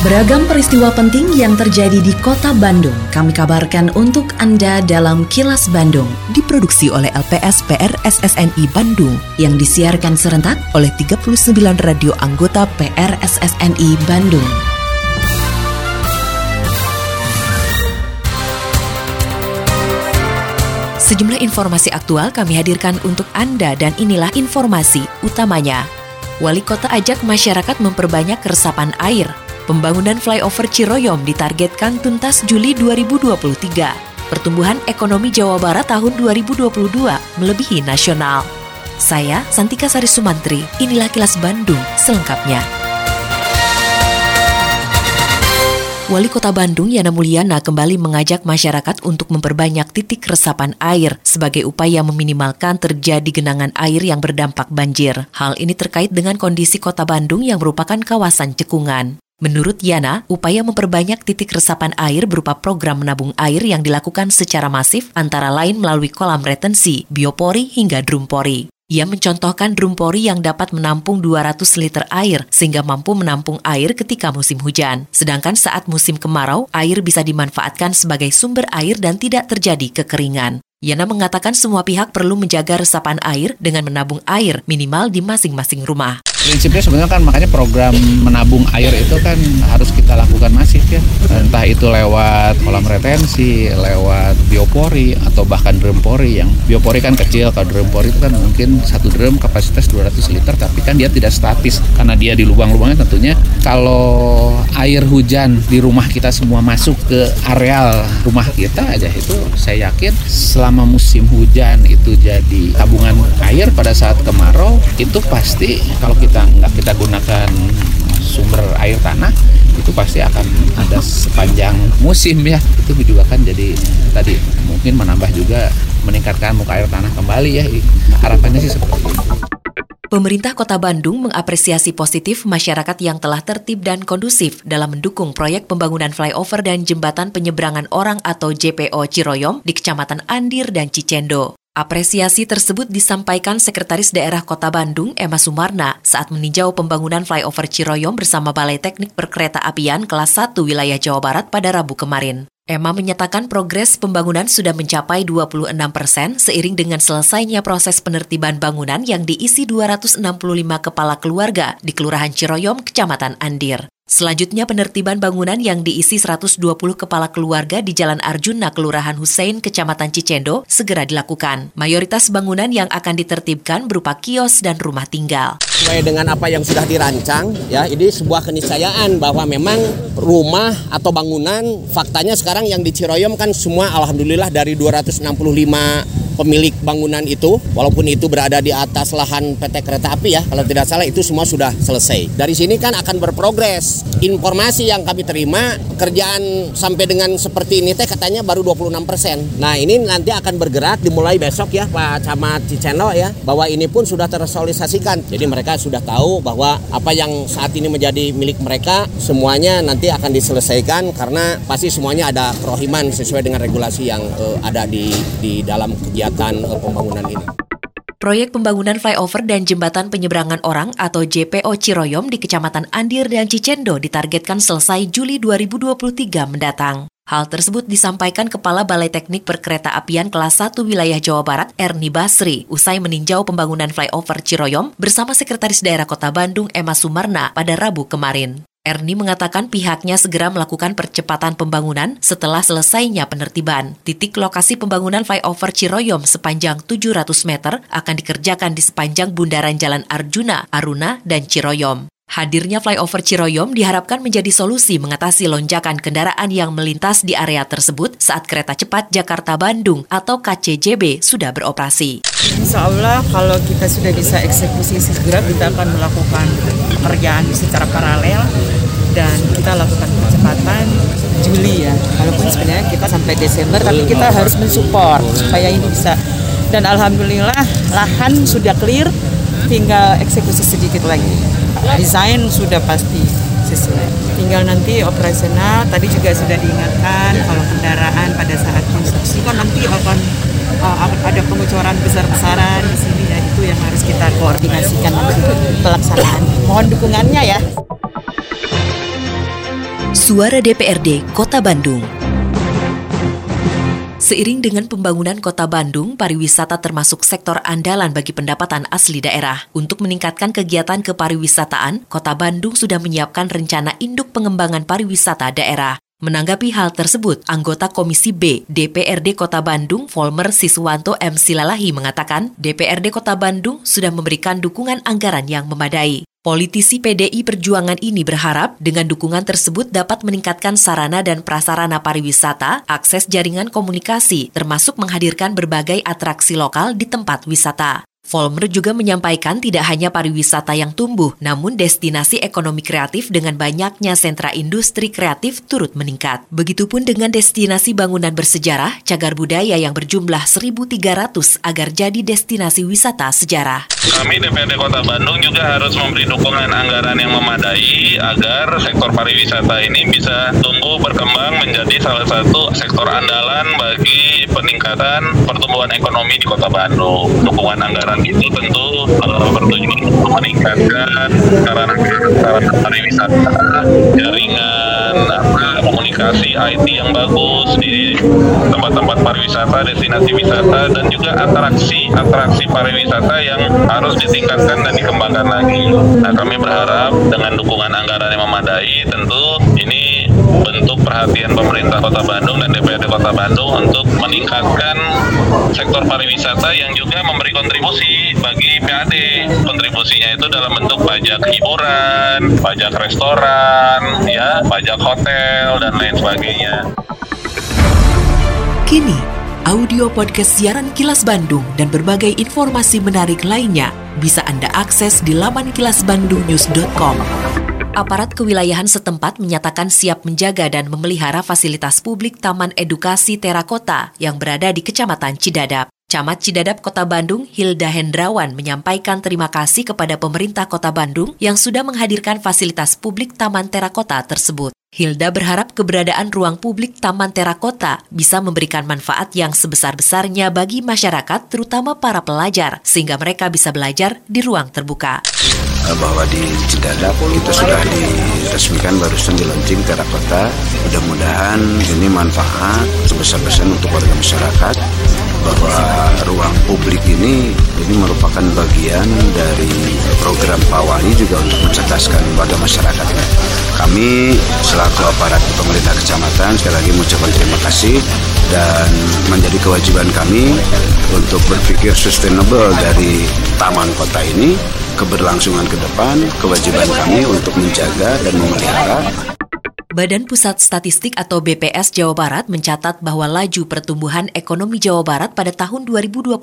Beragam peristiwa penting yang terjadi di kota Bandung kami kabarkan untuk Anda dalam Kilas Bandung. Diproduksi oleh LPS PR SSNI Bandung yang disiarkan serentak oleh 39 radio anggota PR SSNI Bandung. Sejumlah informasi aktual kami hadirkan untuk Anda dan inilah informasi utamanya. Wali Kota ajak masyarakat memperbanyak resapan air Pembangunan flyover Ciroyom ditargetkan tuntas Juli 2023. Pertumbuhan ekonomi Jawa Barat tahun 2022 melebihi nasional. Saya Santika Sari Sumantri, inilah kilas Bandung selengkapnya. Wali Kota Bandung Yana Mulyana kembali mengajak masyarakat untuk memperbanyak titik resapan air sebagai upaya meminimalkan terjadi genangan air yang berdampak banjir. Hal ini terkait dengan kondisi Kota Bandung yang merupakan kawasan cekungan. Menurut Yana, upaya memperbanyak titik resapan air berupa program menabung air yang dilakukan secara masif antara lain melalui kolam retensi, biopori hingga drum pori. Ia mencontohkan drum pori yang dapat menampung 200 liter air sehingga mampu menampung air ketika musim hujan. Sedangkan saat musim kemarau, air bisa dimanfaatkan sebagai sumber air dan tidak terjadi kekeringan. Yana mengatakan semua pihak perlu menjaga resapan air dengan menabung air minimal di masing-masing rumah prinsipnya sebenarnya kan makanya program menabung air itu kan harus kita lakukan masif ya. Entah itu lewat kolam retensi lewat biopori atau bahkan drum pori yang biopori kan kecil kalau drum pori itu kan mungkin satu drum kapasitas 200 liter tapi kan dia tidak statis. Karena dia di lubang-lubangnya tentunya kalau air hujan di rumah kita semua masuk ke areal rumah kita aja itu saya yakin selama musim hujan itu jadi tabungan air pada saat kemarau itu pasti kalau kita kita nggak kita gunakan sumber air tanah itu pasti akan ada sepanjang musim ya itu juga kan jadi tadi mungkin menambah juga meningkatkan muka air tanah kembali ya harapannya sih seperti itu. Pemerintah Kota Bandung mengapresiasi positif masyarakat yang telah tertib dan kondusif dalam mendukung proyek pembangunan flyover dan jembatan penyeberangan orang atau JPO Ciroyom di Kecamatan Andir dan Cicendo. Apresiasi tersebut disampaikan Sekretaris Daerah Kota Bandung, Emma Sumarna, saat meninjau pembangunan flyover Ciroyom bersama Balai Teknik Perkereta Apian kelas 1 wilayah Jawa Barat pada Rabu kemarin. Emma menyatakan progres pembangunan sudah mencapai 26 persen seiring dengan selesainya proses penertiban bangunan yang diisi 265 kepala keluarga di Kelurahan Ciroyom, Kecamatan Andir. Selanjutnya penertiban bangunan yang diisi 120 kepala keluarga di Jalan Arjuna, Kelurahan Hussein, Kecamatan Cicendo, segera dilakukan. Mayoritas bangunan yang akan ditertibkan berupa kios dan rumah tinggal. Sesuai dengan apa yang sudah dirancang, ya ini sebuah keniscayaan bahwa memang rumah atau bangunan faktanya sekarang yang di Ciroyom kan semua alhamdulillah dari 265 pemilik bangunan itu, walaupun itu berada di atas lahan PT Kereta Api ya, kalau tidak salah itu semua sudah selesai. Dari sini kan akan berprogres. Informasi yang kami terima, kerjaan sampai dengan seperti ini teh katanya baru 26 persen. Nah ini nanti akan bergerak dimulai besok ya Pak Camat Cicendo ya, bahwa ini pun sudah tersosialisasikan. Jadi mereka sudah tahu bahwa apa yang saat ini menjadi milik mereka semuanya nanti akan diselesaikan karena pasti semuanya ada kerohiman sesuai dengan regulasi yang uh, ada di di dalam kegiatan kegiatan uh, pembangunan ini. Proyek pembangunan flyover dan jembatan penyeberangan orang atau JPO Ciroyom di Kecamatan Andir dan Cicendo ditargetkan selesai Juli 2023 mendatang. Hal tersebut disampaikan Kepala Balai Teknik Perkereta Apian kelas 1 wilayah Jawa Barat, Erni Basri, usai meninjau pembangunan flyover Ciroyom bersama Sekretaris Daerah Kota Bandung, Emma Sumarna, pada Rabu kemarin. Erni mengatakan pihaknya segera melakukan percepatan pembangunan setelah selesainya penertiban. Titik lokasi pembangunan flyover Ciroyom sepanjang 700 meter akan dikerjakan di sepanjang bundaran Jalan Arjuna, Aruna, dan Ciroyom. Hadirnya flyover Ciroyom diharapkan menjadi solusi mengatasi lonjakan kendaraan yang melintas di area tersebut saat kereta cepat Jakarta-Bandung atau KCJB sudah beroperasi. Insya Allah kalau kita sudah bisa eksekusi segera kita akan melakukan pekerjaan secara paralel dan kita lakukan percepatan Juli ya. Walaupun sebenarnya kita sampai Desember tapi kita harus mensupport supaya ini bisa. Dan alhamdulillah lahan sudah clear tinggal eksekusi sedikit lagi desain sudah pasti sesuai. Tinggal nanti operasional tadi juga sudah diingatkan kalau kendaraan pada saat konstruksi kan nanti akan uh, ada pengecoran besar-besaran di sini ya itu yang harus kita koordinasikan pelaksanaan. Mohon dukungannya ya. Suara DPRD Kota Bandung. Seiring dengan pembangunan kota Bandung, pariwisata termasuk sektor andalan bagi pendapatan asli daerah. Untuk meningkatkan kegiatan kepariwisataan, kota Bandung sudah menyiapkan rencana induk pengembangan pariwisata daerah. Menanggapi hal tersebut, anggota Komisi B DPRD Kota Bandung, Volmer Siswanto M. Silalahi mengatakan, DPRD Kota Bandung sudah memberikan dukungan anggaran yang memadai. Politisi PDI Perjuangan ini berharap dengan dukungan tersebut dapat meningkatkan sarana dan prasarana pariwisata, akses jaringan komunikasi, termasuk menghadirkan berbagai atraksi lokal di tempat wisata. Volmer juga menyampaikan tidak hanya pariwisata yang tumbuh, namun destinasi ekonomi kreatif dengan banyaknya sentra industri kreatif turut meningkat. Begitupun dengan destinasi bangunan bersejarah, cagar budaya yang berjumlah 1.300 agar jadi destinasi wisata sejarah. Kami DPRD Kota Bandung juga harus memberi dukungan anggaran yang memadai agar sektor pariwisata ini bisa tumbuh berkembang menjadi salah satu sektor andalan bagi peningkatan pertumbuhan ekonomi di Kota Bandung. Dukungan anggaran itu tentu bertujuan untuk meningkatkan sarana sarana pariwisata, jaringan apa komunikasi IT yang bagus di tempat-tempat pariwisata, destinasi wisata dan juga atraksi atraksi pariwisata yang harus ditingkatkan dan dikembangkan lagi. Nah, kami berharap dengan dukungan anggaran yang memadai tentu ini bentuk perhatian pemerintah Kota Bandung dan DPRD Kota Bandung untuk meningkatkan sektor pariwisata yang juga memberi kontribusi. Kontribusinya itu dalam bentuk pajak hiburan, pajak restoran, ya, pajak hotel dan lain sebagainya. Kini, audio podcast siaran Kilas Bandung dan berbagai informasi menarik lainnya bisa Anda akses di laman kilasbandungnews.com. Aparat kewilayahan setempat menyatakan siap menjaga dan memelihara fasilitas publik Taman Edukasi Terakota yang berada di Kecamatan Cidadap. Camat Cidadap Kota Bandung, Hilda Hendrawan, menyampaikan terima kasih kepada pemerintah Kota Bandung yang sudah menghadirkan fasilitas publik Taman Terakota tersebut. Hilda berharap keberadaan ruang publik Taman Terakota bisa memberikan manfaat yang sebesar-besarnya bagi masyarakat, terutama para pelajar, sehingga mereka bisa belajar di ruang terbuka. Bahwa di Cidadap kita sudah diresmikan barusan di launching Terakota. Mudah-mudahan ini manfaat sebesar-besar untuk warga masyarakat bahwa ruang publik ini ini merupakan bagian dari program Pawani juga untuk mencerdaskan warga masyarakat. Kami selaku aparat pemerintah kecamatan sekali lagi mengucapkan terima kasih dan menjadi kewajiban kami untuk berpikir sustainable dari taman kota ini keberlangsungan ke depan kewajiban kami untuk menjaga dan memelihara Badan Pusat Statistik atau BPS Jawa Barat mencatat bahwa laju pertumbuhan ekonomi Jawa Barat pada tahun 2022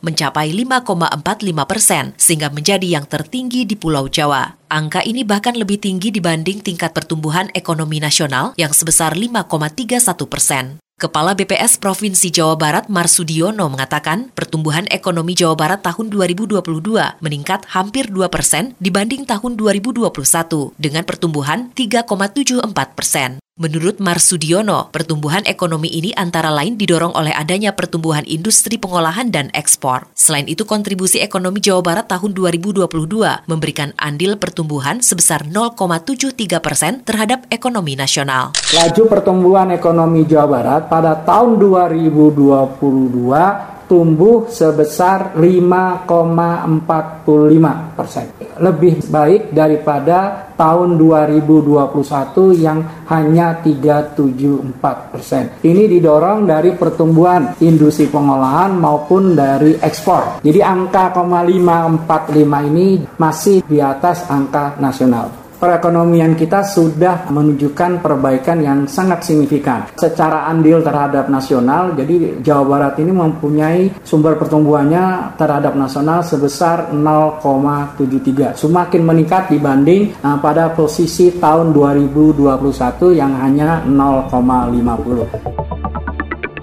mencapai 5,45 persen, sehingga menjadi yang tertinggi di Pulau Jawa. Angka ini bahkan lebih tinggi dibanding tingkat pertumbuhan ekonomi nasional yang sebesar 5,31 persen. Kepala BPS Provinsi Jawa Barat Marsudiono mengatakan pertumbuhan ekonomi Jawa Barat tahun 2022 meningkat hampir 2 persen dibanding tahun 2021 dengan pertumbuhan 3,74 persen. Menurut Marsudiono, pertumbuhan ekonomi ini antara lain didorong oleh adanya pertumbuhan industri pengolahan dan ekspor. Selain itu, kontribusi ekonomi Jawa Barat tahun 2022 memberikan andil pertumbuhan sebesar 0,73 persen terhadap ekonomi nasional. Laju pertumbuhan ekonomi Jawa Barat pada tahun 2022 tumbuh sebesar 5,45 persen. Lebih baik daripada tahun 2021 yang hanya 374 persen. Ini didorong dari pertumbuhan industri pengolahan maupun dari ekspor. Jadi angka 0,545 ini masih di atas angka nasional perekonomian kita sudah menunjukkan perbaikan yang sangat signifikan. Secara andil terhadap nasional, jadi Jawa Barat ini mempunyai sumber pertumbuhannya terhadap nasional sebesar 0,73. Semakin meningkat dibanding uh, pada posisi tahun 2021 yang hanya 0,50.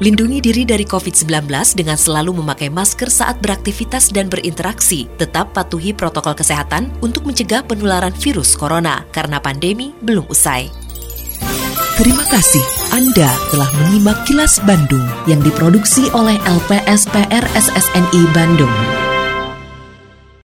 Lindungi diri dari COVID-19 dengan selalu memakai masker saat beraktivitas dan berinteraksi. Tetap patuhi protokol kesehatan untuk mencegah penularan virus corona karena pandemi belum usai. Terima kasih Anda telah menyimak kilas Bandung yang diproduksi oleh LPSPR SSNI Bandung.